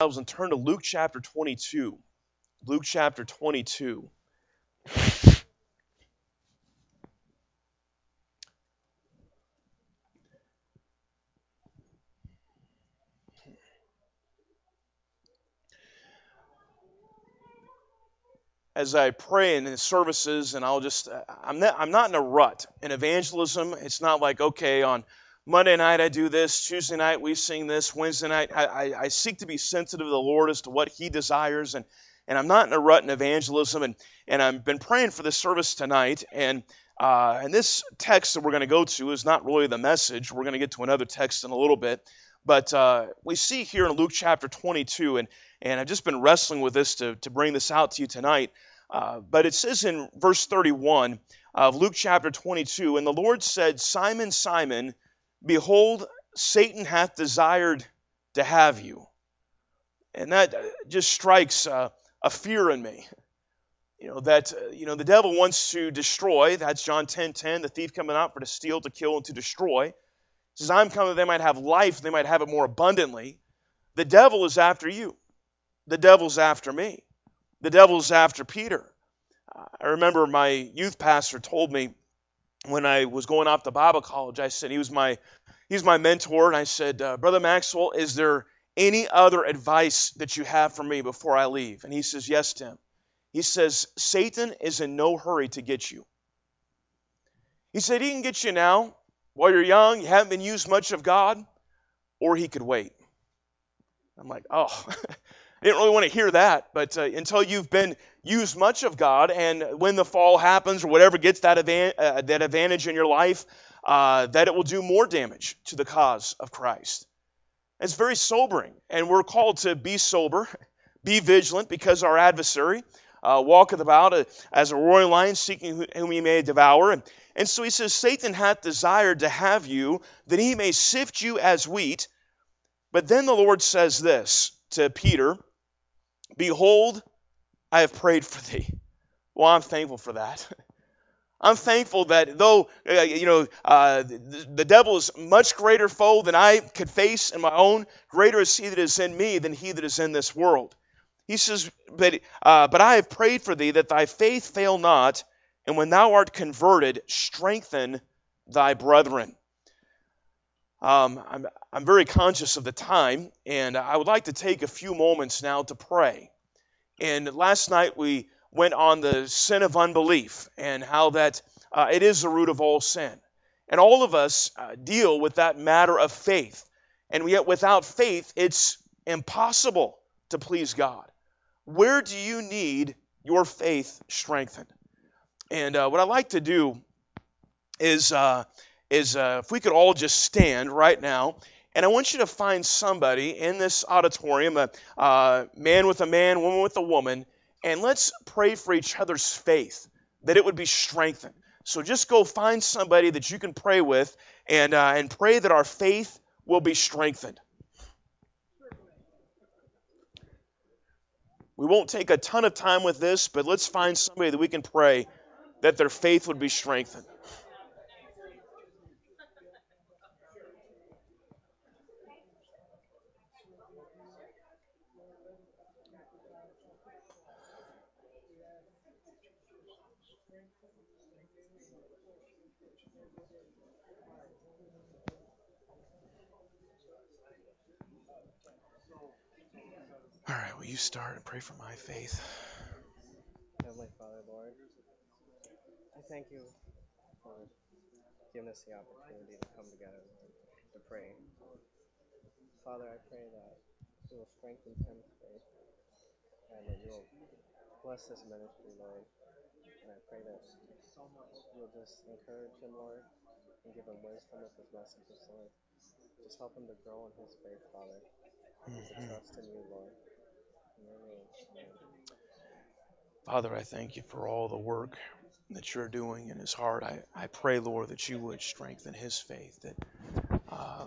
and turn to Luke chapter 22. Luke chapter 22. as I pray in the services, and I'll just, uh, I'm not, I'm not in a rut. In evangelism, it's not like, okay, on Monday night I do this, Tuesday night we sing this, Wednesday night I, I, I seek to be sensitive to the Lord as to what He desires, and, and I'm not in a rut in evangelism, and, and I've been praying for this service tonight, and uh, and this text that we're going to go to is not really the message. We're going to get to another text in a little bit. But uh, we see here in Luke chapter 22, and, and I've just been wrestling with this to, to bring this out to you tonight. Uh, but it says in verse 31 of Luke chapter 22, And the Lord said, Simon, Simon, behold, Satan hath desired to have you. And that just strikes uh, a fear in me. You know, that, uh, you know, the devil wants to destroy. That's John 10 10, the thief coming out for to steal, to kill, and to destroy says, I'm coming that they might have life, they might have it more abundantly. The devil is after you. The devil's after me. The devil's after Peter. I remember my youth pastor told me when I was going off to Bible college, I said, he was my, he's my mentor, and I said, uh, Brother Maxwell, is there any other advice that you have for me before I leave? And he says, Yes, Tim. He says, Satan is in no hurry to get you. He said, He can get you now, while you're young, you haven't been used much of God, or he could wait. I'm like, oh, I didn't really want to hear that, but uh, until you've been used much of God, and when the fall happens or whatever gets that, uh, that advantage in your life, uh, that it will do more damage to the cause of Christ. It's very sobering, and we're called to be sober, be vigilant, because our adversary uh, walketh about uh, as a roaring lion, seeking whom he may devour. And and so he says, Satan hath desired to have you, that he may sift you as wheat. But then the Lord says this to Peter Behold, I have prayed for thee. Well, I'm thankful for that. I'm thankful that though, uh, you know, uh, the, the, devil is much greater foe than I could face in my own, greater is he that is in me than he that is in this world. He says, but, uh, but I have prayed for thee that thy faith fail not, and when thou art converted, strengthen thy brethren. Um, I'm, I'm very conscious of the time, and I would like to take a few moments now to pray. And last night we went on the sin of unbelief and how that uh, it is the root of all sin. And all of us uh, deal with that matter of faith. And yet, without faith, it's impossible to please God. Where do you need your faith strengthened? And uh, what I like to do is, uh, is uh, if we could all just stand right now, and I want you to find somebody in this auditorium, a uh, man with a man, woman with a woman, and let's pray for each other's faith, that it would be strengthened. So just go find somebody that you can pray with and, uh, and pray that our faith will be strengthened. We won't take a ton of time with this, but let's find somebody that we can pray that their faith would be strengthened. You start and pray for my faith? Heavenly Father, Lord, I thank you for giving us the opportunity to come together to pray. Father, I pray that you will strengthen Tim's faith and that you will bless this ministry, Lord. And I pray that you'll just encourage him, Lord, and give him wisdom with his messages, Lord. Just help him to grow in his faith, Father, mm-hmm. trust in you, Lord. Father, I thank you for all the work that you're doing in his heart. I, I pray, Lord, that you would strengthen his faith, that uh,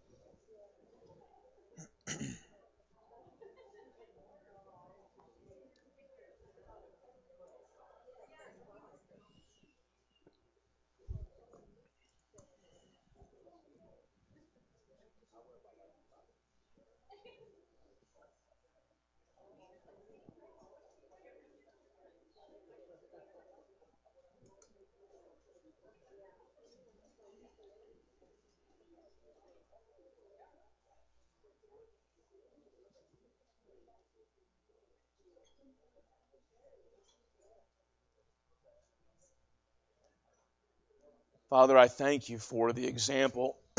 Father, I thank you for the example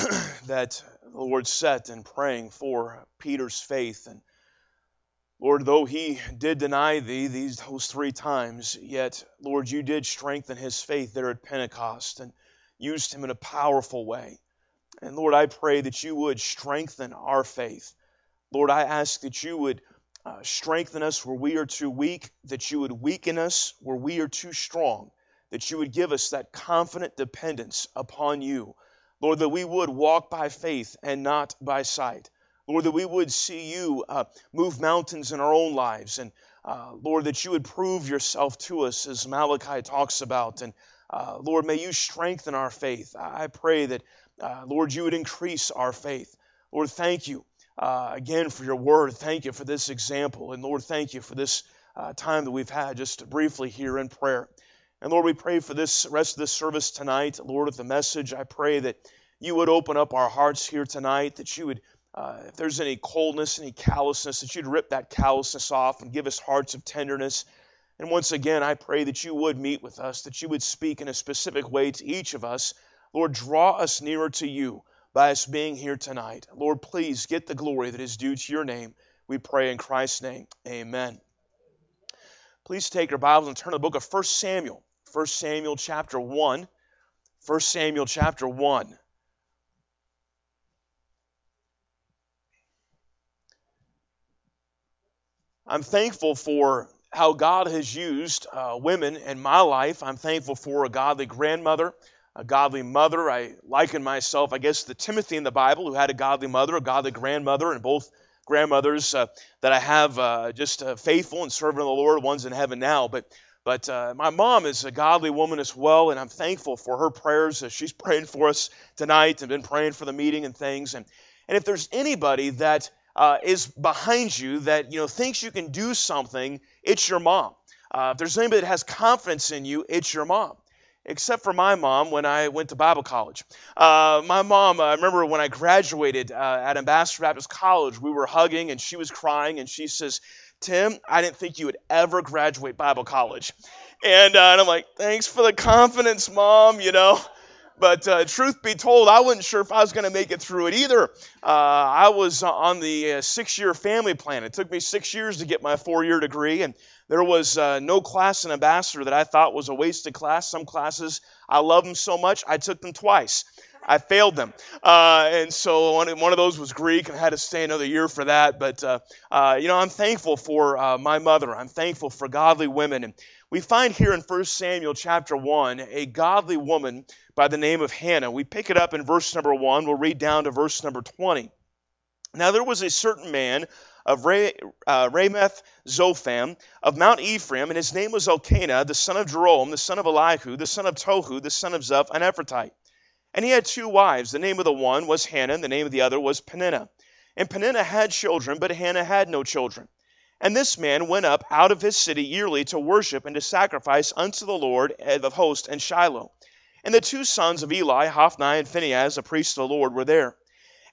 that the Lord set in praying for Peter's faith. And Lord, though he did deny thee these those three times, yet, Lord, you did strengthen his faith there at Pentecost and used him in a powerful way. And Lord, I pray that you would strengthen our faith. Lord, I ask that you would uh, strengthen us where we are too weak, that you would weaken us where we are too strong that you would give us that confident dependence upon you. Lord, that we would walk by faith and not by sight. Lord, that we would see you uh, move mountains in our own lives. And uh, Lord, that you would prove yourself to us as Malachi talks about. And uh, Lord, may you strengthen our faith. I pray that, uh, Lord, you would increase our faith. Lord, thank you uh, again for your word. Thank you for this example. And Lord, thank you for this uh, time that we've had just briefly here in prayer. And Lord, we pray for this rest of this service tonight. Lord, of the message, I pray that you would open up our hearts here tonight, that you would, uh, if there's any coldness, any callousness, that you'd rip that callousness off and give us hearts of tenderness. And once again, I pray that you would meet with us, that you would speak in a specific way to each of us. Lord, draw us nearer to you by us being here tonight. Lord, please get the glory that is due to your name. We pray in Christ's name. Amen. Please take your Bibles and turn to the book of 1 Samuel. 1 Samuel chapter 1. 1 Samuel chapter 1. I'm thankful for how God has used uh, women in my life. I'm thankful for a godly grandmother, a godly mother. I liken myself, I guess, to Timothy in the Bible, who had a godly mother, a godly grandmother, and both grandmothers uh, that I have uh, just uh, faithful and serving the Lord. One's in heaven now, but but uh, my mom is a godly woman as well, and I'm thankful for her prayers. she's praying for us tonight and been praying for the meeting and things. And, and if there's anybody that uh, is behind you that you know thinks you can do something, it's your mom. Uh, if there's anybody that has confidence in you, it's your mom. Except for my mom when I went to Bible college. Uh, my mom, I remember when I graduated uh, at Ambassador Baptist College, we were hugging and she was crying and she says, Tim, I didn't think you would ever graduate Bible college. And, uh, and I'm like, thanks for the confidence, mom, you know. But uh, truth be told, I wasn't sure if I was going to make it through it either. Uh, I was on the uh, six year family plan. It took me six years to get my four year degree, and there was uh, no class in Ambassador that I thought was a wasted class. Some classes, I love them so much, I took them twice. I failed them. Uh, and so one, one of those was Greek, and I had to stay another year for that. But, uh, uh, you know, I'm thankful for uh, my mother. I'm thankful for godly women. And we find here in 1 Samuel chapter 1 a godly woman by the name of Hannah. We pick it up in verse number 1. We'll read down to verse number 20. Now there was a certain man of uh, Ramath Zopham of Mount Ephraim, and his name was Elkanah, the son of Jeroham, the son of Elihu, the son of Tohu, the son of Zuph, an Ephrathite. And he had two wives. The name of the one was Hannah, and the name of the other was Peninnah. And Peninnah had children, but Hannah had no children. And this man went up out of his city yearly to worship and to sacrifice unto the Lord of hosts and Shiloh. And the two sons of Eli, Hophni and Phinehas, the priests of the Lord, were there.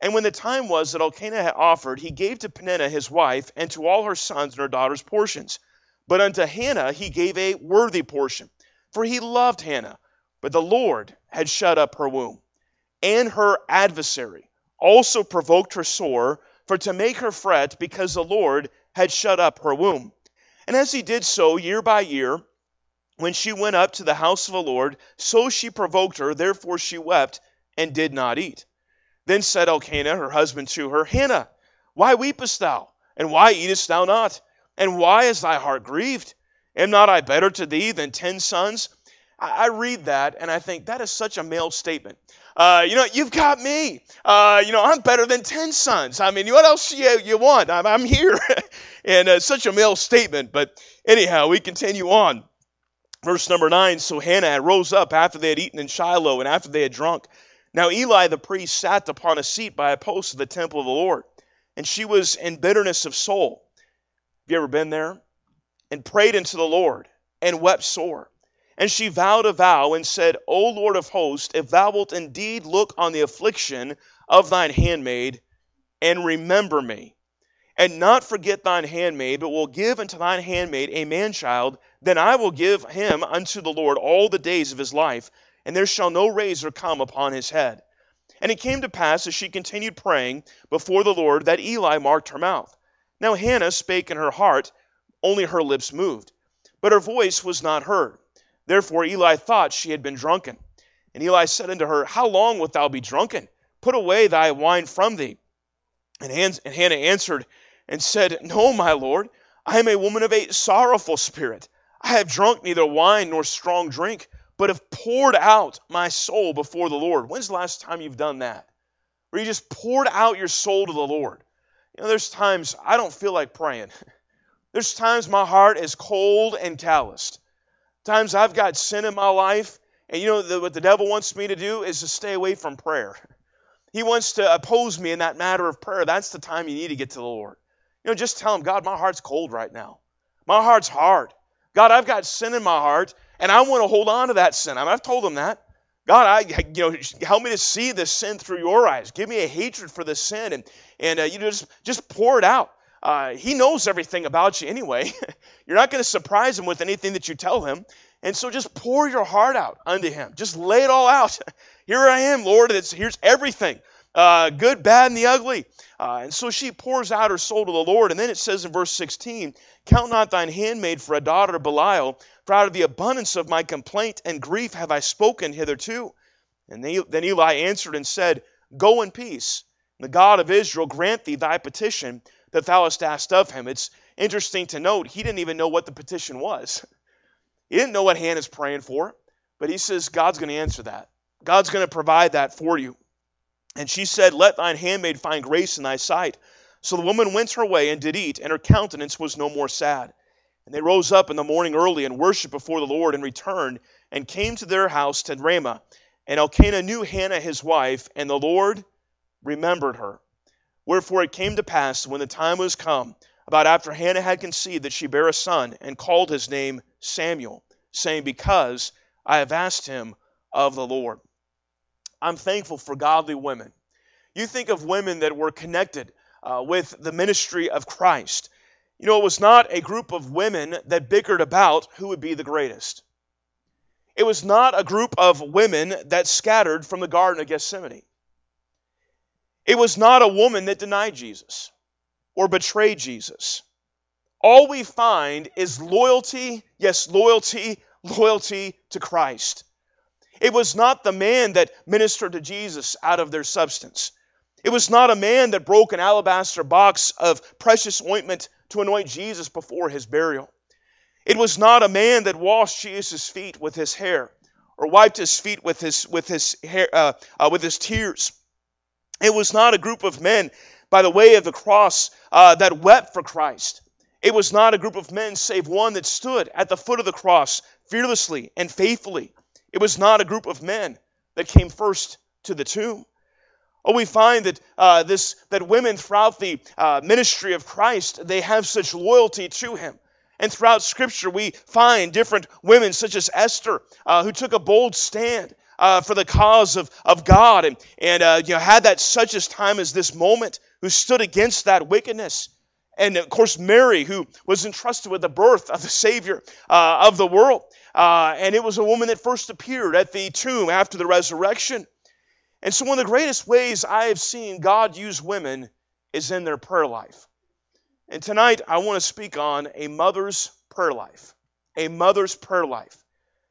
And when the time was that Elkanah had offered, he gave to Peninnah his wife, and to all her sons and her daughters portions. But unto Hannah he gave a worthy portion, for he loved Hannah but the Lord had shut up her womb. And her adversary also provoked her sore, for to make her fret, because the Lord had shut up her womb. And as he did so year by year, when she went up to the house of the Lord, so she provoked her, therefore she wept and did not eat. Then said Elkanah, her husband, to her, Hannah, why weepest thou? And why eatest thou not? And why is thy heart grieved? Am not I better to thee than ten sons? I, read that and I think that is such a male statement. Uh, you know, you've got me. Uh, you know, I'm better than 10 sons. I mean, what else you, you want? I'm, I'm here. and uh, such a male statement. But anyhow, we continue on. Verse number 9 So Hannah rose up after they had eaten in Shiloh and after they had drunk. Now Eli the priest sat upon a seat by a post of the temple of the Lord, and she was in bitterness of soul. Have you ever been there? And prayed unto the Lord, and wept sore. And she vowed a vow and said, O Lord of hosts, if thou wilt indeed look on the affliction of thine handmaid and remember me, and not forget thine handmaid, but will give unto thine handmaid a man child, then I will give him unto the Lord all the days of his life, and there shall no razor come upon his head. And it came to pass, as she continued praying before the Lord, that Eli marked her mouth. Now Hannah spake in her heart, only her lips moved, but her voice was not heard. Therefore Eli thought she had been drunken. And Eli said unto her, How long wilt thou be drunken? Put away thy wine from thee. And Hannah answered and said, No, my Lord, I am a woman of a sorrowful spirit. I have drunk neither wine nor strong drink, but have poured out my soul before the Lord. When's the last time you've done that? Where you just poured out your soul to the Lord? You know, there's times I don't feel like praying. There's times my heart is cold and calloused. Times I've got sin in my life, and you know the, what the devil wants me to do is to stay away from prayer. He wants to oppose me in that matter of prayer. That's the time you need to get to the Lord. You know, just tell him, God, my heart's cold right now. My heart's hard. God, I've got sin in my heart, and I want to hold on to that sin. I mean, I've told him that. God, I, you know, help me to see this sin through your eyes. Give me a hatred for this sin, and and uh, you just just pour it out. Uh, he knows everything about you anyway. You're not going to surprise him with anything that you tell him. And so just pour your heart out unto him. Just lay it all out. Here I am, Lord. It's, here's everything uh, good, bad, and the ugly. Uh, and so she pours out her soul to the Lord. And then it says in verse 16 Count not thine handmaid for a daughter of Belial, for out of the abundance of my complaint and grief have I spoken hitherto. And then Eli answered and said, Go in peace. The God of Israel grant thee thy petition that thou hast asked of him. It's interesting to note, he didn't even know what the petition was. He didn't know what Hannah's praying for, but he says God's going to answer that. God's going to provide that for you. And she said, Let thine handmaid find grace in thy sight. So the woman went her way and did eat, and her countenance was no more sad. And they rose up in the morning early and worshipped before the Lord, and returned, and came to their house to Ramah. And Elkanah knew Hannah his wife, and the Lord remembered her. Wherefore it came to pass, when the time was come, about after Hannah had conceived, that she bare a son, and called his name Samuel, saying, Because I have asked him of the Lord. I'm thankful for godly women. You think of women that were connected uh, with the ministry of Christ. You know, it was not a group of women that bickered about who would be the greatest. It was not a group of women that scattered from the Garden of Gethsemane. It was not a woman that denied Jesus or betrayed Jesus. All we find is loyalty, yes, loyalty, loyalty to Christ. It was not the man that ministered to Jesus out of their substance. It was not a man that broke an alabaster box of precious ointment to anoint Jesus before his burial. It was not a man that washed Jesus' feet with his hair or wiped his feet with his with his hair uh, uh, with his tears. It was not a group of men by the way of the cross uh, that wept for Christ. It was not a group of men save one that stood at the foot of the cross fearlessly and faithfully. It was not a group of men that came first to the tomb. Oh, we find that uh, this that women throughout the uh, ministry of Christ they have such loyalty to Him. And throughout Scripture, we find different women, such as Esther, uh, who took a bold stand uh, for the cause of, of God and, and uh, you know, had that such as time as this moment, who stood against that wickedness. And of course, Mary, who was entrusted with the birth of the Savior uh, of the world. Uh, and it was a woman that first appeared at the tomb after the resurrection. And so, one of the greatest ways I have seen God use women is in their prayer life. And tonight, I want to speak on a mother's prayer life. A mother's prayer life.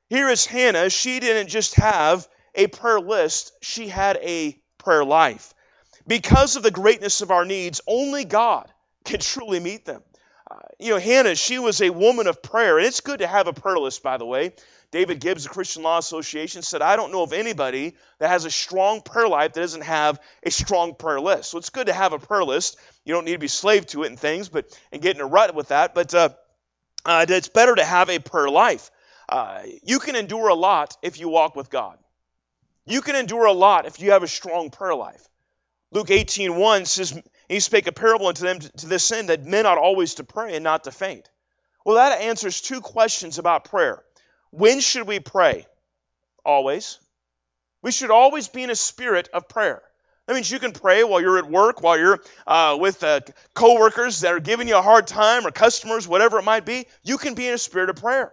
Here is Hannah. She didn't just have a prayer list, she had a prayer life. Because of the greatness of our needs, only God can truly meet them. You know, Hannah, she was a woman of prayer, and it's good to have a prayer list, by the way. David Gibbs, the Christian Law Association, said, I don't know of anybody that has a strong prayer life that doesn't have a strong prayer list. So it's good to have a prayer list. You don't need to be slave to it and things, but and get in a rut with that. But uh, uh, it's better to have a prayer life. Uh, you can endure a lot if you walk with God. You can endure a lot if you have a strong prayer life. Luke 18:1 says, He spake a parable unto them to this end that men ought always to pray and not to faint. Well, that answers two questions about prayer. When should we pray? Always. We should always be in a spirit of prayer. That means you can pray while you're at work, while you're uh, with uh, coworkers that are giving you a hard time, or customers, whatever it might be. You can be in a spirit of prayer.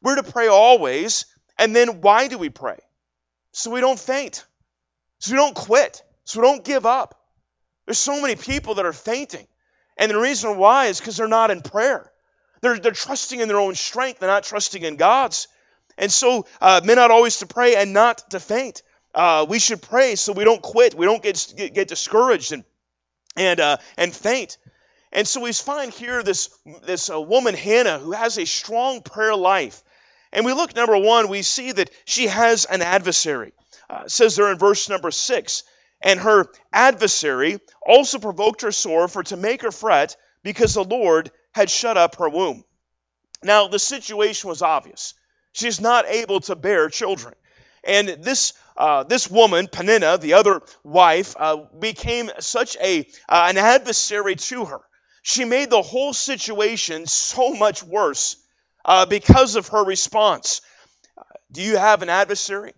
We're to pray always. And then why do we pray? So we don't faint, so we don't quit, so we don't give up. There's so many people that are fainting. And the reason why is because they're not in prayer. They're, they're trusting in their own strength, they're not trusting in God's. And so, uh, men ought always to pray and not to faint. Uh, we should pray so we don't quit, we don't get, get, get discouraged and, and, uh, and faint. And so we find here this, this uh, woman, Hannah, who has a strong prayer life. And we look, number one, we see that she has an adversary. Uh, says there in verse number six, and her adversary also provoked her sore for to make her fret because the Lord had shut up her womb. Now, the situation was obvious. She's not able to bear children. And this, uh, this woman, Peninnah, the other wife, uh, became such a, uh, an adversary to her. She made the whole situation so much worse uh, because of her response. Do you have an adversary?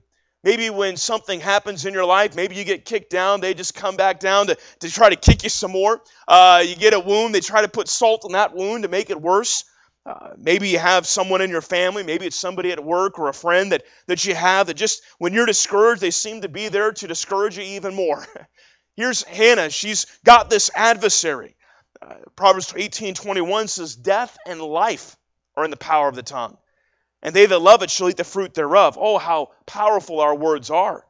Maybe when something happens in your life, maybe you get kicked down, they just come back down to, to try to kick you some more. Uh, you get a wound, they try to put salt on that wound to make it worse. Uh, maybe you have someone in your family, maybe it's somebody at work or a friend that, that you have that just, when you're discouraged, they seem to be there to discourage you even more. Here's Hannah. She's got this adversary. Uh, Proverbs 18:21 says, "Death and life are in the power of the tongue, and they that love it shall eat the fruit thereof." Oh, how powerful our words are!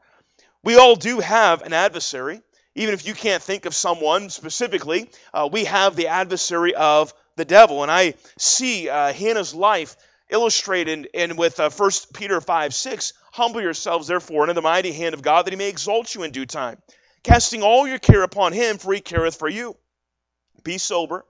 We all do have an adversary. Even if you can't think of someone specifically, uh, we have the adversary of the devil. And I see uh, Hannah's life illustrated in with uh, 1 Peter 5 6. Humble yourselves, therefore, under the mighty hand of God, that he may exalt you in due time, casting all your care upon him, for he careth for you. Be sober,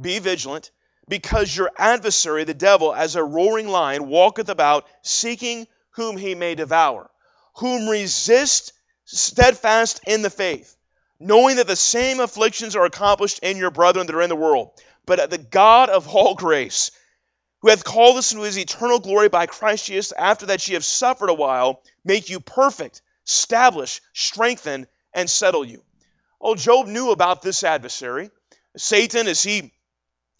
be vigilant, because your adversary, the devil, as a roaring lion, walketh about, seeking whom he may devour, whom resist steadfast in the faith, knowing that the same afflictions are accomplished in your brethren that are in the world but the God of all grace, who hath called us into his eternal glory by Christ Jesus, after that ye have suffered a while, make you perfect, establish, strengthen, and settle you. Oh, Job knew about this adversary. Satan, as he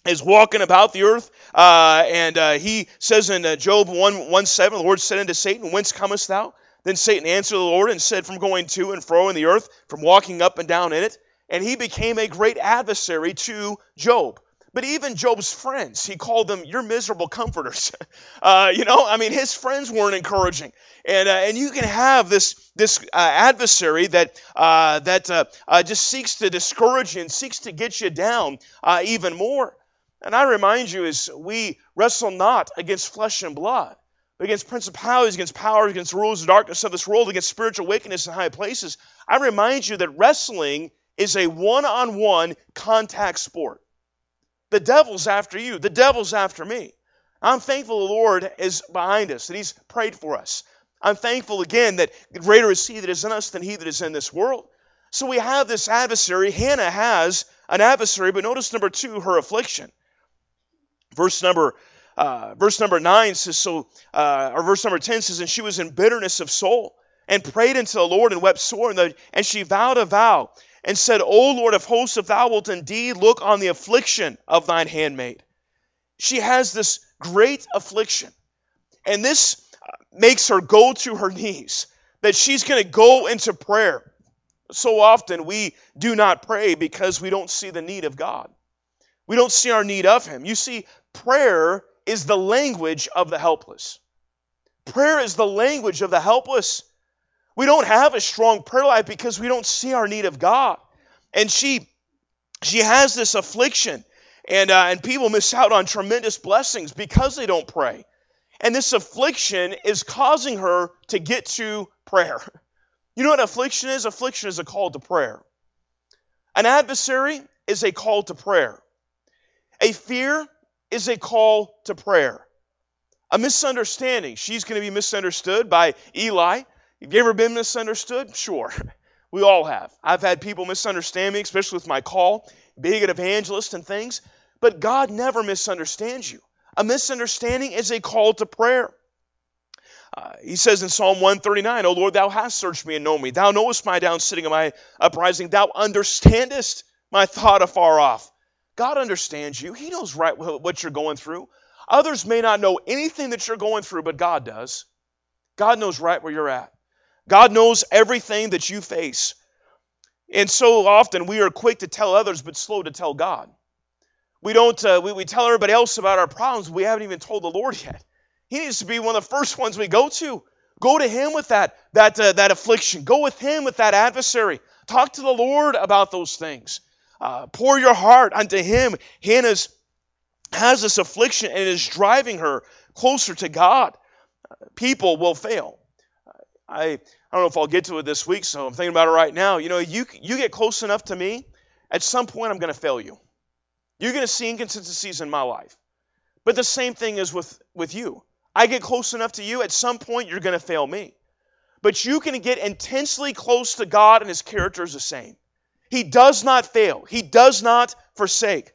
is walking about the earth, uh, and uh, he says in uh, Job 1, 1 7, the Lord said unto Satan, Whence comest thou? Then Satan answered the Lord and said, From going to and fro in the earth, from walking up and down in it. And he became a great adversary to Job. But even Job's friends, he called them your miserable comforters. Uh, you know, I mean, his friends weren't encouraging. And, uh, and you can have this, this uh, adversary that, that just seeks to discourage you and seeks to get you down even more. And I remind you, as we wrestle not against flesh and blood, but against principalities, against powers, against rulers of darkness of this world, against spiritual wickedness in high places, I remind you that wrestling is a one on one contact sport. The devil's after you. The devil's after me. I'm thankful the Lord is behind us, that He's prayed for us. I'm thankful again that greater is He that is in us than He that is in this world. So we have this adversary. Hannah has an adversary, but notice number two, her affliction. Verse number uh, verse number nine says so, uh, or verse number ten says, and she was in bitterness of soul and prayed unto the Lord and wept sore, and, the, and she vowed a vow and said, O Lord of hosts, if thou wilt indeed look on the affliction of thine handmaid. She has this great affliction. And this uh, makes her go to her knees, that she's going to go into prayer. So often we do not pray because we don't see the need of God. We don't see our need of Him. You see, prayer is the language of the helpless. Prayer is the language of the helpless. We don't have a strong prayer life because we don't see our need of God. And she she has this affliction, and uh, and people miss out on tremendous blessings because they don't pray. And this affliction is causing her to get to prayer. You know what affliction is? Affliction is a call to prayer. An adversary is a call to prayer. A fear is a call to prayer. A misunderstanding, she's going to be misunderstood by Eli. Have you ever been misunderstood? Sure. We all have. I've had people misunderstand me, especially with my call, being an evangelist and things. But God never misunderstands you. A misunderstanding is a call to prayer. Uh, he says in Psalm 139, O Lord, thou hast searched me and known me. Thou knowest my down sitting and my uprising. Thou understandest my thought afar off. God understands you. He knows right what you're going through. Others may not know anything that you're going through, but God does. God knows right where you're at. God knows everything that you face. And so often we are quick to tell others, but slow to tell God. We don't. Uh, we, we tell everybody else about our problems. We haven't even told the Lord yet. He needs to be one of the first ones we go to. Go to Him with that that uh, that affliction. Go with Him with that adversary. Talk to the Lord about those things. Uh, pour your heart unto Him. Hannah's has this affliction and is driving her closer to God. people will fail. I I don't know if I'll get to it this week, so I'm thinking about it right now. You know, you you get close enough to me, at some point I'm going to fail you. You're going to see inconsistencies in my life. But the same thing is with, with you. I get close enough to you, at some point you're going to fail me. But you can get intensely close to God, and His character is the same. He does not fail, He does not forsake.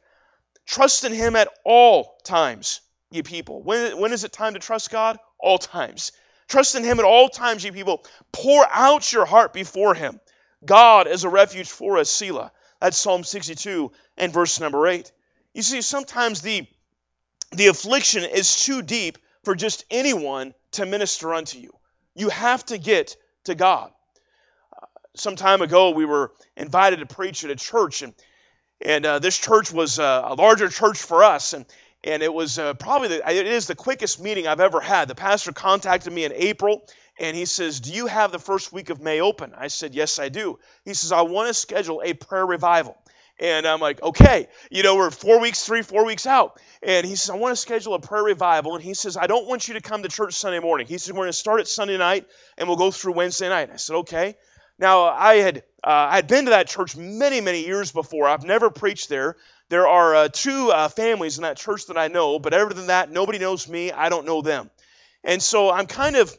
Trust in Him at all times, ye people. When, when is it time to trust God? All times. Trust in Him at all times, ye people. Pour out your heart before Him. God is a refuge for us, Selah. That's Psalm 62 and verse number 8. You see, sometimes the, the affliction is too deep for just anyone to minister unto you. You have to get to God. Some time ago, we were invited to preach at a church, and, and uh, this church was uh, a larger church for us. And, and it was uh, probably the, it is the quickest meeting I've ever had. The pastor contacted me in April, and he says, Do you have the first week of May open? I said, Yes, I do. He says, I want to schedule a prayer revival. And I'm like, okay, you know, we're four weeks, three, four weeks out. And he says, I want to schedule a prayer revival. And he says, I don't want you to come to church Sunday morning. He says, we're going to start at Sunday night and we'll go through Wednesday night. I said, okay. Now, I had uh, I had been to that church many, many years before. I've never preached there. There are uh, two uh, families in that church that I know, but other than that, nobody knows me. I don't know them. And so I'm kind of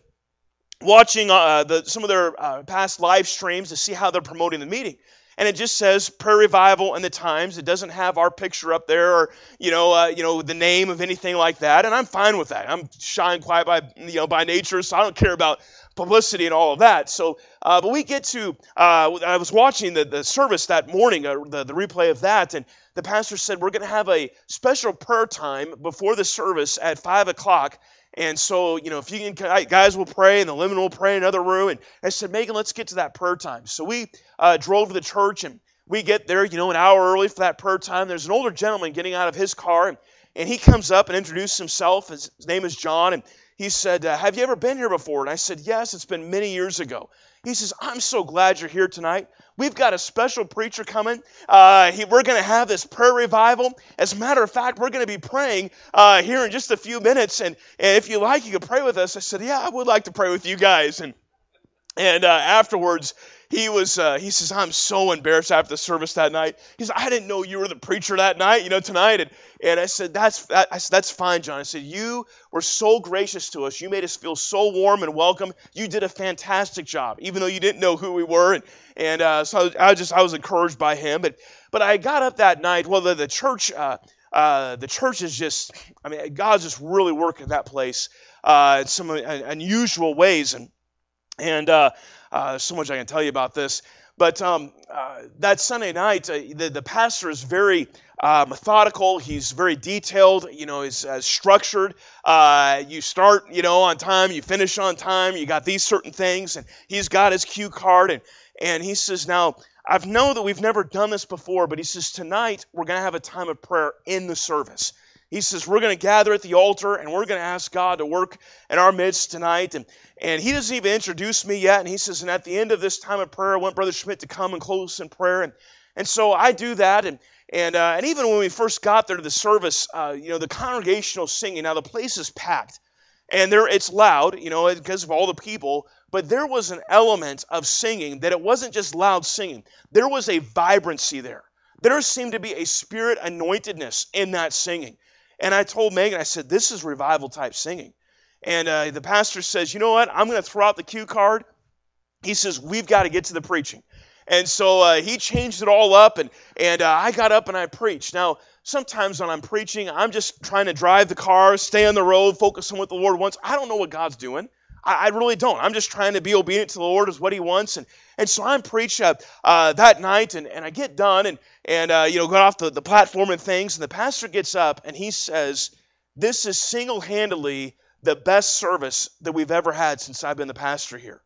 watching uh, the, some of their uh, past live streams to see how they're promoting the meeting. And it just says prayer revival and the times. It doesn't have our picture up there or you know uh, you know the name of anything like that. And I'm fine with that. I'm shy and quiet by you know by nature, so I don't care about publicity and all of that. So, uh, but we get to. Uh, I was watching the, the service that morning, uh, the the replay of that, and the pastor said we're going to have a special prayer time before the service at five o'clock and so, you know, if you can, guys will pray and the women will pray in another room. And I said, Megan, let's get to that prayer time. So we uh, drove to the church and we get there, you know, an hour early for that prayer time. There's an older gentleman getting out of his car and, and he comes up and introduces himself. His, his name is John. And he said, uh, Have you ever been here before? And I said, Yes, it's been many years ago. He says, I'm so glad you're here tonight. We've got a special preacher coming. Uh, he, we're going to have this prayer revival. As a matter of fact, we're going to be praying uh, here in just a few minutes. And, and if you like, you can pray with us. I said, Yeah, I would like to pray with you guys. And, and uh, afterwards, he was uh, he says i'm so embarrassed after the service that night. He said i didn't know you were the preacher that night you know tonight. And, and i said that's that, I said, that's fine john. I said you were so gracious to us. You made us feel so warm and welcome. You did a fantastic job even though you didn't know who we were. And and uh, so I just I was encouraged by him. But but I got up that night well the, the church uh, uh, the church is just I mean God's just really working that place uh, in some unusual ways. And and uh, uh, so much I can tell you about this. But um, uh, that Sunday night, uh, the, the pastor is very uh, methodical. He's very detailed. You know, he's uh, structured. Uh, you start, you know, on time. You finish on time. You got these certain things, and he's got his cue card. And and he says, now I've know that we've never done this before, but he says tonight we're going to have a time of prayer in the service. He says, We're going to gather at the altar and we're going to ask God to work in our midst tonight. And, and he doesn't even introduce me yet. And he says, And at the end of this time of prayer, I want Brother Schmidt to come and close in prayer. And, and so I do that. And, and, uh, and even when we first got there to the service, uh, you know, the congregational singing, now the place is packed and there it's loud, you know, because of all the people, but there was an element of singing that it wasn't just loud singing. There was a vibrancy there. There seemed to be a spirit anointedness in that singing. And I told Megan, I said, this is revival type singing. And uh, the pastor says, you know what? I'm going to throw out the cue card. He says, we've got to get to the preaching. And so uh, he changed it all up, and, and uh, I got up and I preached. Now, sometimes when I'm preaching, I'm just trying to drive the car, stay on the road, focus on what the Lord wants. I don't know what God's doing. I, I really don't. I'm just trying to be obedient to the Lord is what He wants. And and so I'm preaching uh, uh, that night, and, and I get done, and and uh, you know got off the, the platform and things, and the pastor gets up and he says, "This is single-handedly the best service that we've ever had since I've been the pastor here."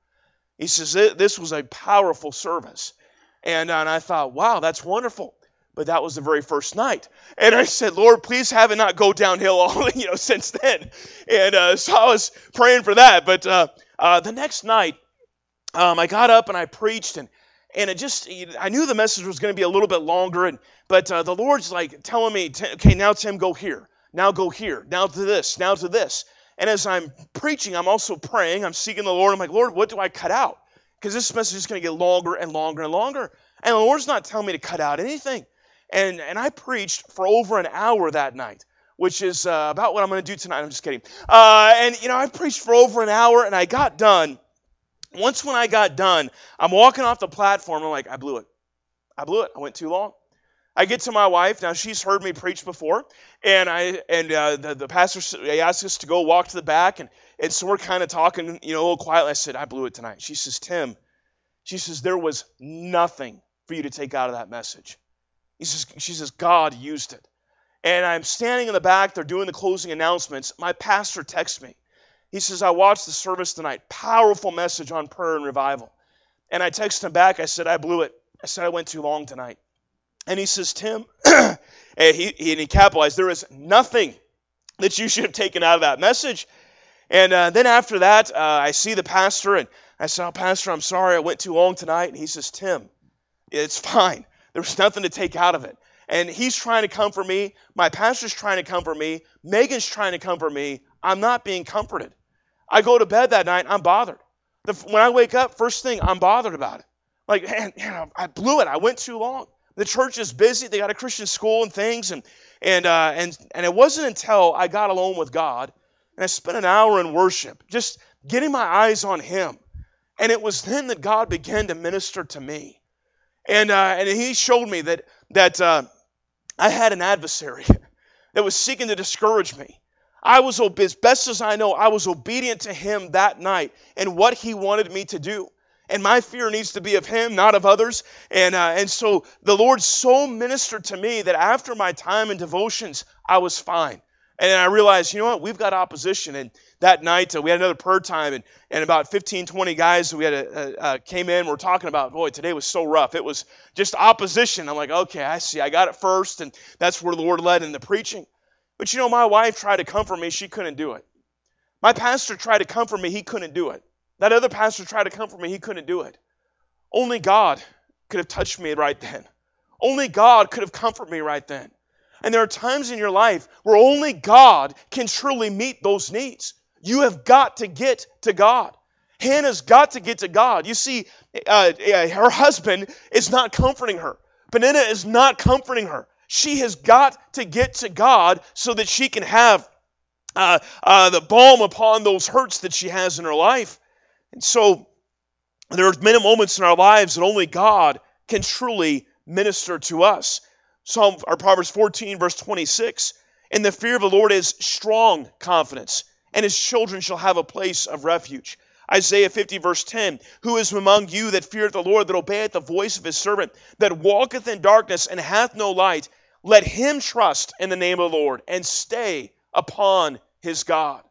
He says this was a powerful service, and and I thought, wow, that's wonderful but that was the very first night. And I said, Lord, please have it not go downhill all you know since then. And uh, so I was praying for that. But uh, uh, the next night, um, I got up and I preached, and and it just I knew the message was going to be a little bit longer, and but uh, the Lord's like telling me, okay, now Tim, go here, now go here, now to this, now to this. And as I'm preaching, I'm also praying. I'm seeking the Lord. I'm like, Lord, what do I cut out? Because this message is going to get longer and longer and longer. And the Lord's not telling me to cut out anything. And, and I preached for over an hour that night, which is uh, about what I'm going to do tonight. I'm just kidding. Uh, and, you know, I preached for over an hour and I got done. Once when I got done, I'm walking off the platform. I'm like, I blew it. I blew it. I went too long. I get to my wife. Now she's heard me preach before, and I and uh, the the pastor asked us to go walk to the back, and and so we're kind of talking, you know, a little quietly. I said, I blew it tonight. She says, Tim, she says there was nothing for you to take out of that message. He says, she says, God used it. And I'm standing in the back, they're doing the closing announcements. My pastor texts me. He says, I watched the service tonight. Powerful message on prayer and revival. And I text him back. I said, I blew it. I said, I went too long tonight. And he says, Tim, and, he, he, and he capitalized, there is nothing that you should have taken out of that message. And uh, then after that, uh, I see the pastor, and I said, oh, Pastor, I'm sorry I went too long tonight. And he says, Tim, it's fine. There was nothing to take out of it. And he's trying to comfort me. My pastor's trying to comfort me. Megan's trying to comfort me. I'm not being comforted. I go to bed that night, I'm bothered. The, when I wake up, first thing, I'm bothered about it. Like, man, man, I blew it. I went too long. The church is busy. They got a Christian school and things, and and uh, and and it wasn't until I got alone with God and I spent an hour in worship, just getting my eyes on Him, and it was then that God began to minister to me. And, uh, and he showed me that, that uh, I had an adversary that was seeking to discourage me. I was, as best as I know, I was obedient to him that night and what he wanted me to do. And my fear needs to be of him, not of others. And, uh, and so the Lord so ministered to me that after my time in devotions, I was fine. And I realized, you know what, we've got opposition. And that night uh, we had another prayer time, and, and about 15, 20 guys we had a, a, a came in. We're talking about, boy, today was so rough. It was just opposition. I'm like, okay, I see. I got it first, and that's where the Lord led in the preaching. But you know, my wife tried to comfort me. She couldn't do it. My pastor tried to comfort me. He couldn't do it. That other pastor tried to comfort me. He couldn't do it. Only God could have touched me right then. Only God could have comforted me right then. And there are times in your life where only God can truly meet those needs. You have got to get to God. Hannah's got to get to God. You see, uh, her husband is not comforting her. Peninnah is not comforting her. She has got to get to God so that she can have uh, uh, the balm upon those hurts that she has in her life. And so there are many moments in our lives that only God can truly minister to us. Psalm or Proverbs 14, verse 26. In the fear of the Lord is strong confidence, and his children shall have a place of refuge. Isaiah 50, verse 10 Who is among you that feareth the Lord, that obeyeth the voice of his servant, that walketh in darkness and hath no light? Let him trust in the name of the Lord and stay upon his God.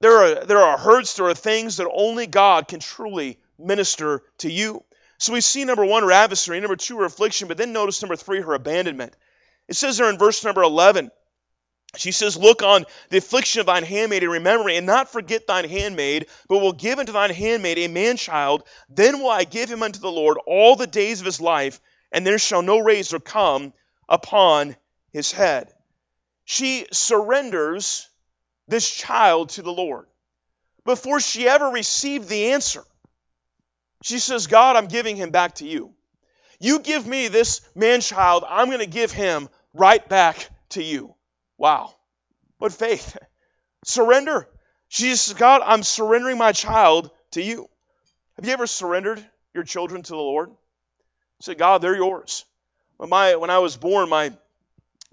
There are, there are hurts, there are things that only God can truly minister to you. So we see number one, her adversary, number two, her affliction, but then notice number three, her abandonment. It says there in verse number 11, she says, Look on the affliction of thine handmaid and remember and not forget thine handmaid, but will give unto thine handmaid a man child. Then will I give him unto the Lord all the days of his life, and there shall no razor come upon his head. She surrenders this child to the Lord before she ever received the answer. She says, God, I'm giving him back to you. You give me this man child, I'm going to give him right back to you. Wow. What faith. Surrender. Says, God, I'm surrendering my child to you. Have you ever surrendered your children to the Lord? Say, God, they're yours. When, my, when I was born, my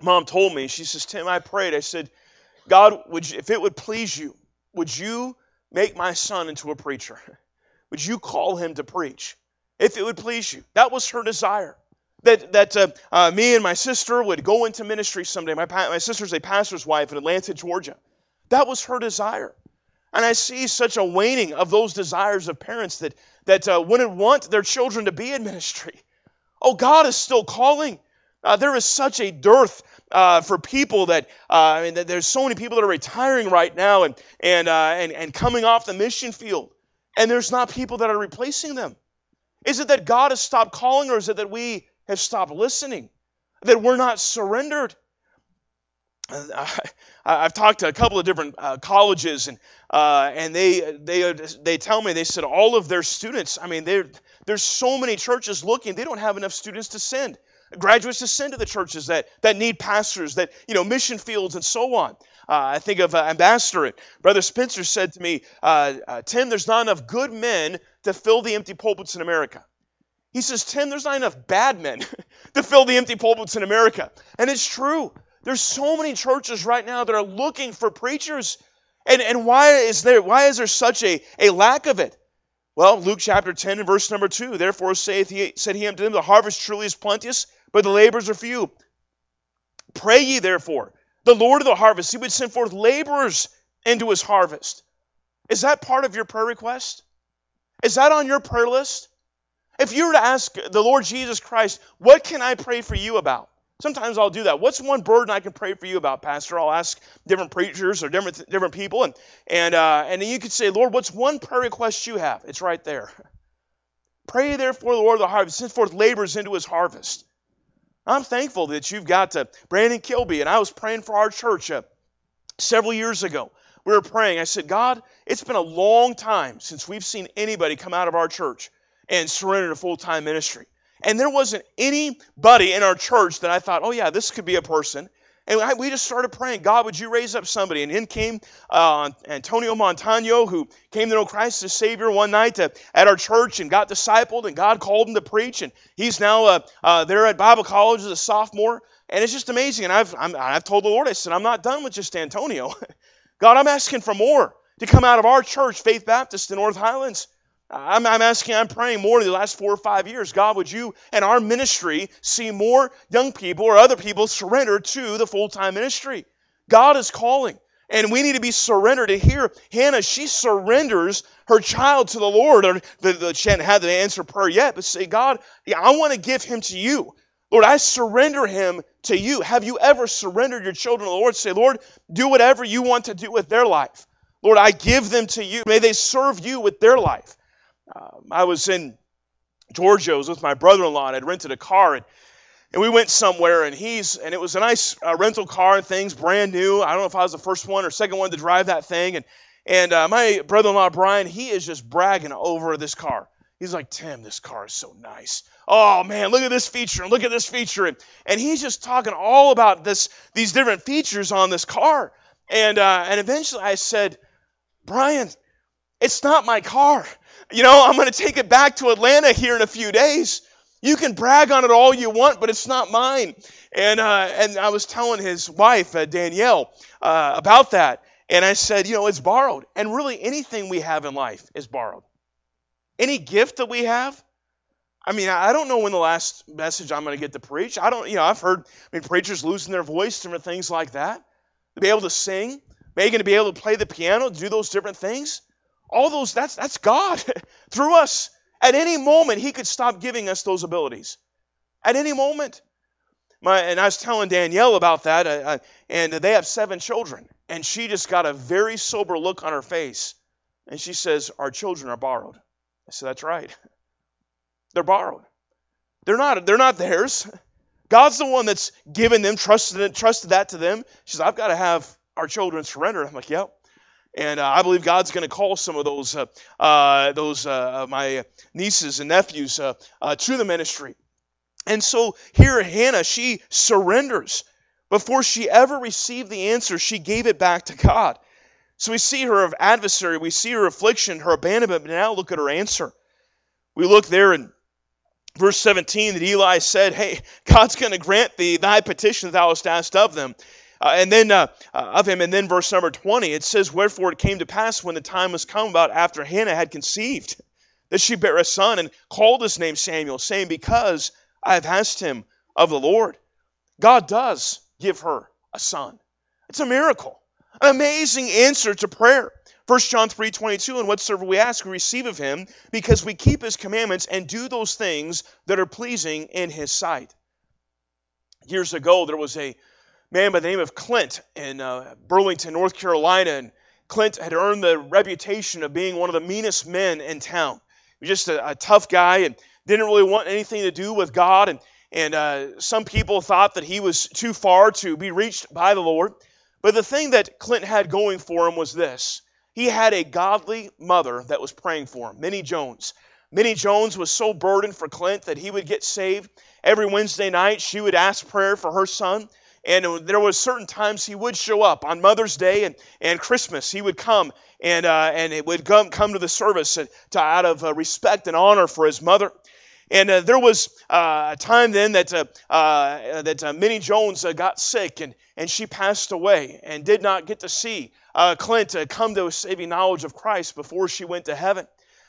mom told me, she says, Tim, I prayed. I said, God, would you, if it would please you, would you make my son into a preacher? Would you call him to preach? If it would please you. That was her desire. That, that uh, uh, me and my sister would go into ministry someday. My, my sister's a pastor's wife in Atlanta, Georgia. That was her desire. And I see such a waning of those desires of parents that, that uh, wouldn't want their children to be in ministry. Oh, God is still calling. Uh, there is such a dearth uh, for people that uh, I mean, there's so many people that are retiring right now and and, uh, and and coming off the mission field, and there's not people that are replacing them. Is it that God has stopped calling, or is it that we have stopped listening? That we're not surrendered? Uh, I've talked to a couple of different uh, colleges, and uh, and they they they tell me they said all of their students. I mean, there's so many churches looking, they don't have enough students to send graduates to send to the churches that, that need pastors, that, you know, mission fields and so on. Uh, I think of uh, Ambassador. Brother Spencer said to me, uh, uh, Tim, there's not enough good men to fill the empty pulpits in America. He says, Tim, there's not enough bad men to fill the empty pulpits in America. And it's true. There's so many churches right now that are looking for preachers. And, and why is there why is there such a, a lack of it? Well, Luke chapter 10 and verse number 2, therefore saith he, said he unto them, The harvest truly is plenteous, but the laborers are few. Pray ye therefore, the Lord of the harvest, he would send forth laborers into his harvest. Is that part of your prayer request? Is that on your prayer list? If you were to ask the Lord Jesus Christ, what can I pray for you about? Sometimes I'll do that. What's one burden I can pray for you about, Pastor? I'll ask different preachers or different different people, and and uh, and then you could say, Lord, what's one prayer request you have? It's right there. Pray therefore the Lord of the harvest send forth laborers into His harvest. I'm thankful that you've got to Brandon Kilby, and I was praying for our church uh, several years ago. We were praying. I said, God, it's been a long time since we've seen anybody come out of our church and surrender to full time ministry. And there wasn't anybody in our church that I thought, oh, yeah, this could be a person. And we just started praying, God, would you raise up somebody? And in came uh, Antonio Montano, who came to know Christ as Savior one night to, at our church and got discipled, and God called him to preach. And he's now uh, uh, there at Bible College as a sophomore. And it's just amazing. And I've, i have told the Lord, I said, I'm not done with just Antonio. God, I'm asking for more to come out of our church, Faith Baptist in North Highlands. I'm, I'm, asking, I'm praying more in the last four or five years. God, would you and our ministry see more young people or other people surrender to the full time ministry? God is calling. And we need to be surrendered to hear Hannah, she surrenders her child to the Lord. Or the, the, she hadn't had the answer prayer yet, but say, God, yeah, I want to give him to you. Lord, I surrender him to you. Have you ever surrendered your children to the Lord? Say, Lord, do whatever you want to do with their life. Lord, I give them to you. May they serve you with their life. Um, I was in Georgia. I was with my brother-in-law, and I'd rented a car, and, and we went somewhere, and he's and it was a nice uh, rental car and things, brand new. I don't know if I was the first one or second one to drive that thing, and and uh, my brother-in-law Brian, he is just bragging over this car. He's like, Tim, this car is so nice. Oh man, look at this feature and look at this feature, and, and he's just talking all about this these different features on this car. And uh, and eventually I said, Brian, it's not my car you know, I'm going to take it back to Atlanta here in a few days. You can brag on it all you want, but it's not mine. And uh, and I was telling his wife uh, Danielle uh, about that, and I said, you know, it's borrowed. And really, anything we have in life is borrowed. Any gift that we have. I mean, I don't know when the last message I'm going to get to preach. I don't, you know, I've heard I mean, preachers losing their voice, different things like that. To be able to sing, maybe to be able to play the piano, do those different things. All those, that's, that's God through us. At any moment, He could stop giving us those abilities. At any moment. My, and I was telling Danielle about that, uh, uh, and they have seven children. And she just got a very sober look on her face. And she says, Our children are borrowed. I said, That's right. They're borrowed. They're not, they're not theirs. God's the one that's given them, trusted, trusted that to them. She says, I've got to have our children surrendered." I'm like, Yep. And uh, I believe God's going to call some of those, uh, uh, those uh, my nieces and nephews uh, uh, to the ministry. And so here, Hannah, she surrenders. Before she ever received the answer, she gave it back to God. So we see her adversary, we see her affliction, her abandonment, but now look at her answer. We look there in verse 17 that Eli said, Hey, God's going to grant thee thy petition thou hast asked of them. Uh, and then uh, uh, of him. And then verse number 20, it says, Wherefore it came to pass when the time was come about after Hannah had conceived, that she bare a son and called his name Samuel, saying, Because I have asked him of the Lord. God does give her a son. It's a miracle, an amazing answer to prayer. 1 John 3 22, and whatsoever we ask, we receive of him, because we keep his commandments and do those things that are pleasing in his sight. Years ago, there was a man by the name of Clint in uh, Burlington, North Carolina, and Clint had earned the reputation of being one of the meanest men in town. He was just a, a tough guy and didn't really want anything to do with God, and, and uh, some people thought that he was too far to be reached by the Lord. But the thing that Clint had going for him was this he had a godly mother that was praying for him, Minnie Jones. Minnie Jones was so burdened for Clint that he would get saved. Every Wednesday night, she would ask prayer for her son. And there was certain times he would show up on Mother's Day and, and Christmas. He would come and uh, and it would come come to the service to, out of uh, respect and honor for his mother. And uh, there was uh, a time then that uh, uh, that Minnie Jones got sick and and she passed away and did not get to see Clint come to a saving knowledge of Christ before she went to heaven.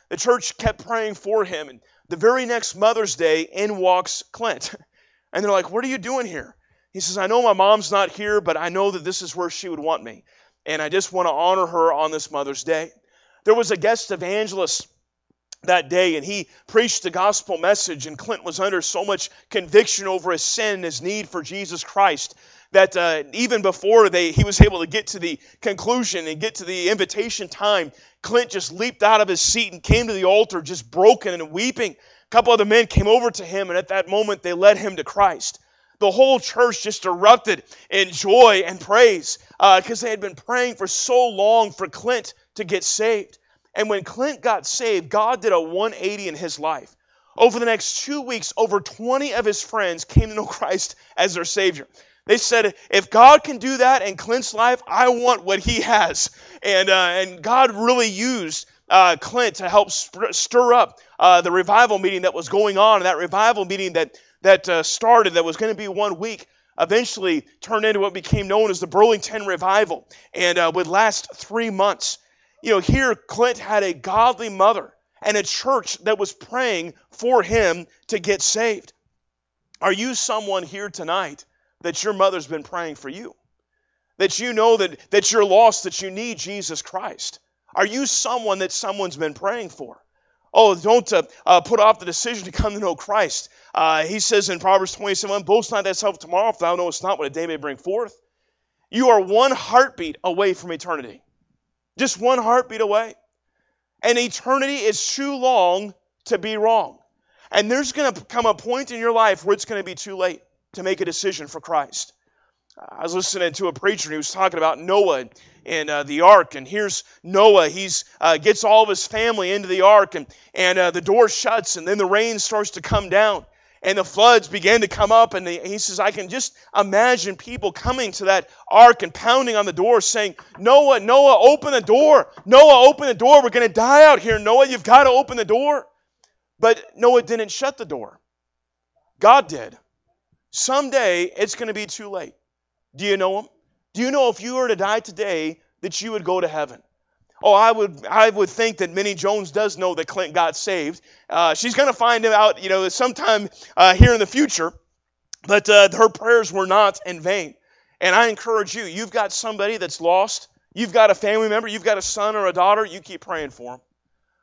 The church kept praying for him, and the very next Mother's Day, in walks Clint. And they're like, What are you doing here? He says, I know my mom's not here, but I know that this is where she would want me. And I just want to honor her on this Mother's Day. There was a guest evangelist that day and he preached the gospel message and clint was under so much conviction over his sin and his need for jesus christ that uh, even before they, he was able to get to the conclusion and get to the invitation time, Clint just leaped out of his seat and came to the altar just broken and weeping. A couple other men came over to him, and at that moment they led him to Christ. The whole church just erupted in joy and praise because uh, they had been praying for so long for Clint to get saved. And when Clint got saved, God did a 180 in his life. Over the next two weeks, over 20 of his friends came to know Christ as their Savior. They said, if God can do that in Clint's life, I want what he has. And, uh, and God really used uh, Clint to help sp- stir up uh, the revival meeting that was going on. And that revival meeting that, that uh, started, that was going to be one week, eventually turned into what became known as the Burlington Revival and uh, would last three months. You know, here Clint had a godly mother and a church that was praying for him to get saved. Are you someone here tonight that your mother's been praying for you. That you know that, that you're lost, that you need Jesus Christ. Are you someone that someone's been praying for? Oh, don't uh, uh, put off the decision to come to know Christ. Uh, he says in Proverbs 27, Boast not thyself tomorrow, if thou knowest not what a day may bring forth. You are one heartbeat away from eternity. Just one heartbeat away. And eternity is too long to be wrong. And there's going to come a point in your life where it's going to be too late to make a decision for Christ. I was listening to a preacher and he was talking about Noah and uh, the ark. And here's Noah. He uh, gets all of his family into the ark, and and uh, the door shuts, and then the rain starts to come down, and the floods began to come up. And the, he says, I can just imagine people coming to that ark and pounding on the door, saying, Noah, Noah, open the door. Noah, open the door. We're going to die out here. Noah, you've got to open the door. But Noah didn't shut the door. God did. Someday it's going to be too late. Do you know him? Do you know if you were to die today that you would go to heaven? Oh, I would, I would think that Minnie Jones does know that Clint got saved. Uh, she's going to find him out, you know, sometime uh, here in the future. But uh, her prayers were not in vain. And I encourage you, you've got somebody that's lost. You've got a family member. You've got a son or a daughter. You keep praying for them.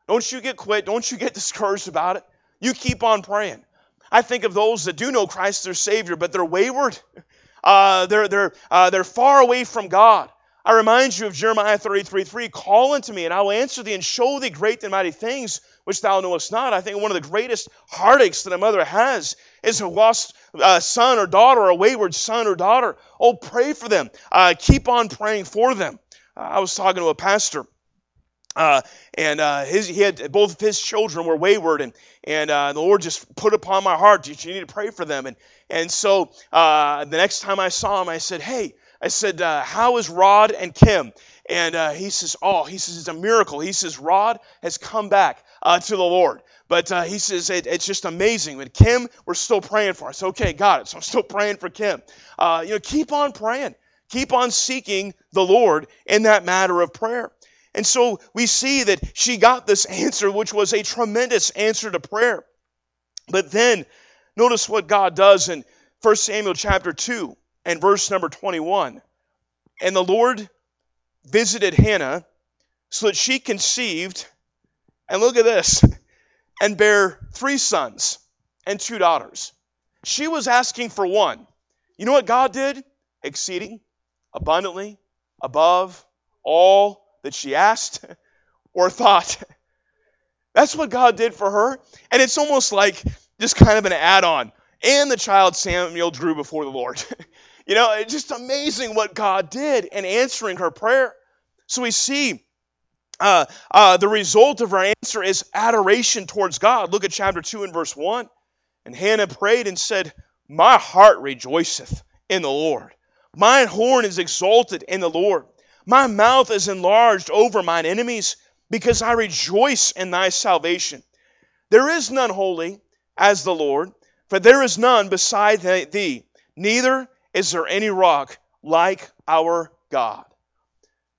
Don't you get quit. Don't you get discouraged about it. You keep on praying. I think of those that do know Christ as their Savior, but they're wayward. Uh, they're, they're, uh, they're far away from God. I remind you of Jeremiah 33 3 Call unto me, and I will answer thee and show thee great and mighty things which thou knowest not. I think one of the greatest heartaches that a mother has is a lost uh, son or daughter, or a wayward son or daughter. Oh, pray for them. Uh, keep on praying for them. Uh, I was talking to a pastor uh, and uh, his, he had both of his children were wayward, and and uh, the Lord just put upon my heart you need to pray for them. And and so uh, the next time I saw him, I said, "Hey," I said, uh, "How is Rod and Kim?" And uh, he says, "Oh, he says it's a miracle." He says Rod has come back to the Lord. But uh, he says it, it's just amazing. But Kim, we're still praying for. Said, okay, got it. So I'm still praying for Kim. Uh, you know, keep on praying. Keep on seeking the Lord in that matter of prayer. And so we see that she got this answer, which was a tremendous answer to prayer. But then notice what God does in 1 Samuel chapter 2 and verse number 21. And the Lord visited Hannah so that she conceived, and look at this, and bare three sons and two daughters. She was asking for one. You know what God did? Exceeding, abundantly, above all that she asked or thought. That's what God did for her. And it's almost like just kind of an add on. And the child Samuel drew before the Lord. you know, it's just amazing what God did in answering her prayer. So we see uh, uh, the result of her answer is adoration towards God. Look at chapter 2 and verse 1. And Hannah prayed and said, My heart rejoiceth in the Lord. Mine horn is exalted in the Lord. My mouth is enlarged over mine enemies, because I rejoice in thy salvation. There is none holy as the Lord, for there is none beside thee, neither is there any rock like our God.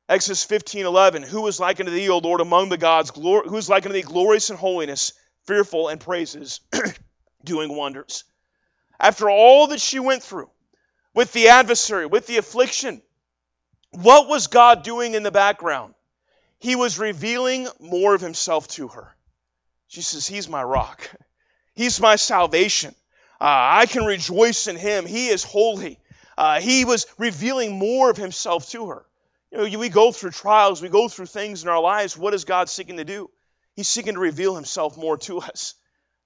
Exodus 15, 11. Who is like unto thee, O Lord, among the gods? Glory? Who is like unto thee, glorious in holiness, fearful in praises, doing wonders? After all that she went through, with the adversary, with the affliction, what was God doing in the background? He was revealing more of himself to her. She says, He's my rock. He's my salvation. Uh, I can rejoice in him. He is holy. Uh, he was revealing more of himself to her. You know, we go through trials, we go through things in our lives. What is God seeking to do? He's seeking to reveal himself more to us,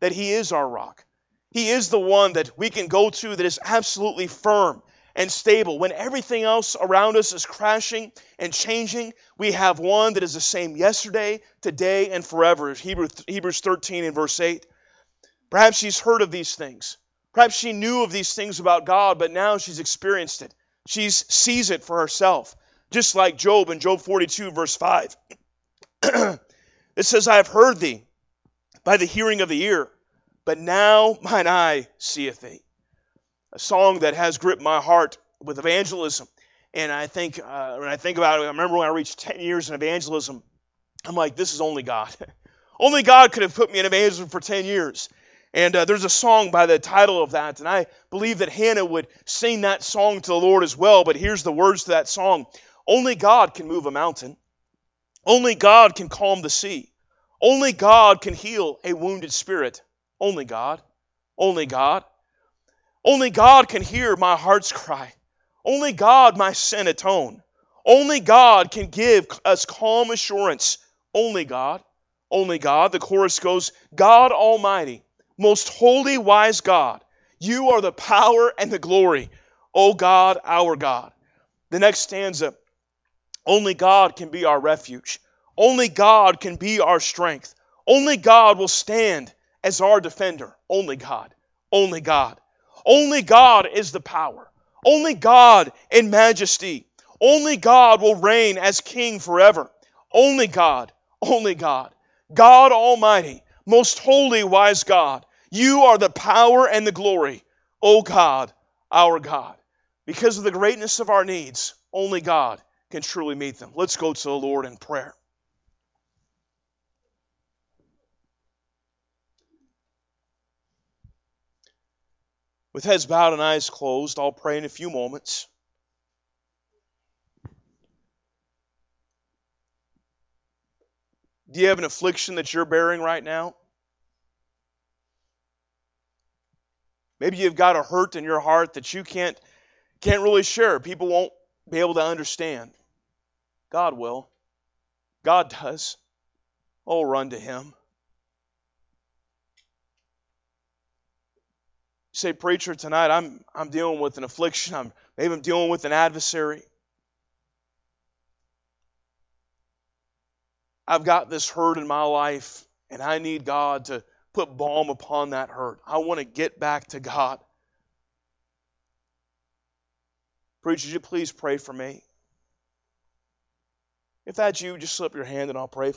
that he is our rock. He is the one that we can go to that is absolutely firm and stable. When everything else around us is crashing and changing, we have one that is the same yesterday, today, and forever. Hebrews 13 and verse 8. Perhaps she's heard of these things. Perhaps she knew of these things about God, but now she's experienced it. She sees it for herself. Just like Job in Job 42, verse 5. it says, I have heard thee by the hearing of the ear, but now mine eye seeth thee. A song that has gripped my heart with evangelism. And I think, uh, when I think about it, I remember when I reached 10 years in evangelism, I'm like, this is only God. only God could have put me in evangelism for 10 years. And uh, there's a song by the title of that, and I believe that Hannah would sing that song to the Lord as well. But here's the words to that song only God can move a mountain. Only God can calm the sea. Only God can heal a wounded spirit. Only God. Only God. Only God can hear my heart's cry. Only God my sin atone. Only God can give us calm assurance. Only God. Only God. The chorus goes, God Almighty, most holy, wise God, you are the power and the glory, O God, our God. The next stanza, only God can be our refuge. Only God can be our strength. Only God will stand as our defender. Only God. Only God. Only God is the power. Only God in majesty. Only God will reign as king forever. Only God. Only God. God Almighty, most holy, wise God. You are the power and the glory, O God, our God. Because of the greatness of our needs, only God can truly meet them. Let's go to the Lord in prayer. With heads bowed and eyes closed, I'll pray in a few moments. Do you have an affliction that you're bearing right now? Maybe you've got a hurt in your heart that you can't can't really share. People won't be able to understand. God will. God does. Oh, run to Him. Say, preacher, tonight I'm I'm dealing with an affliction. I'm maybe I'm dealing with an adversary. I've got this hurt in my life, and I need God to put balm upon that hurt. I want to get back to God. Preacher, you please pray for me? If that's you, just slip your hand and I'll pray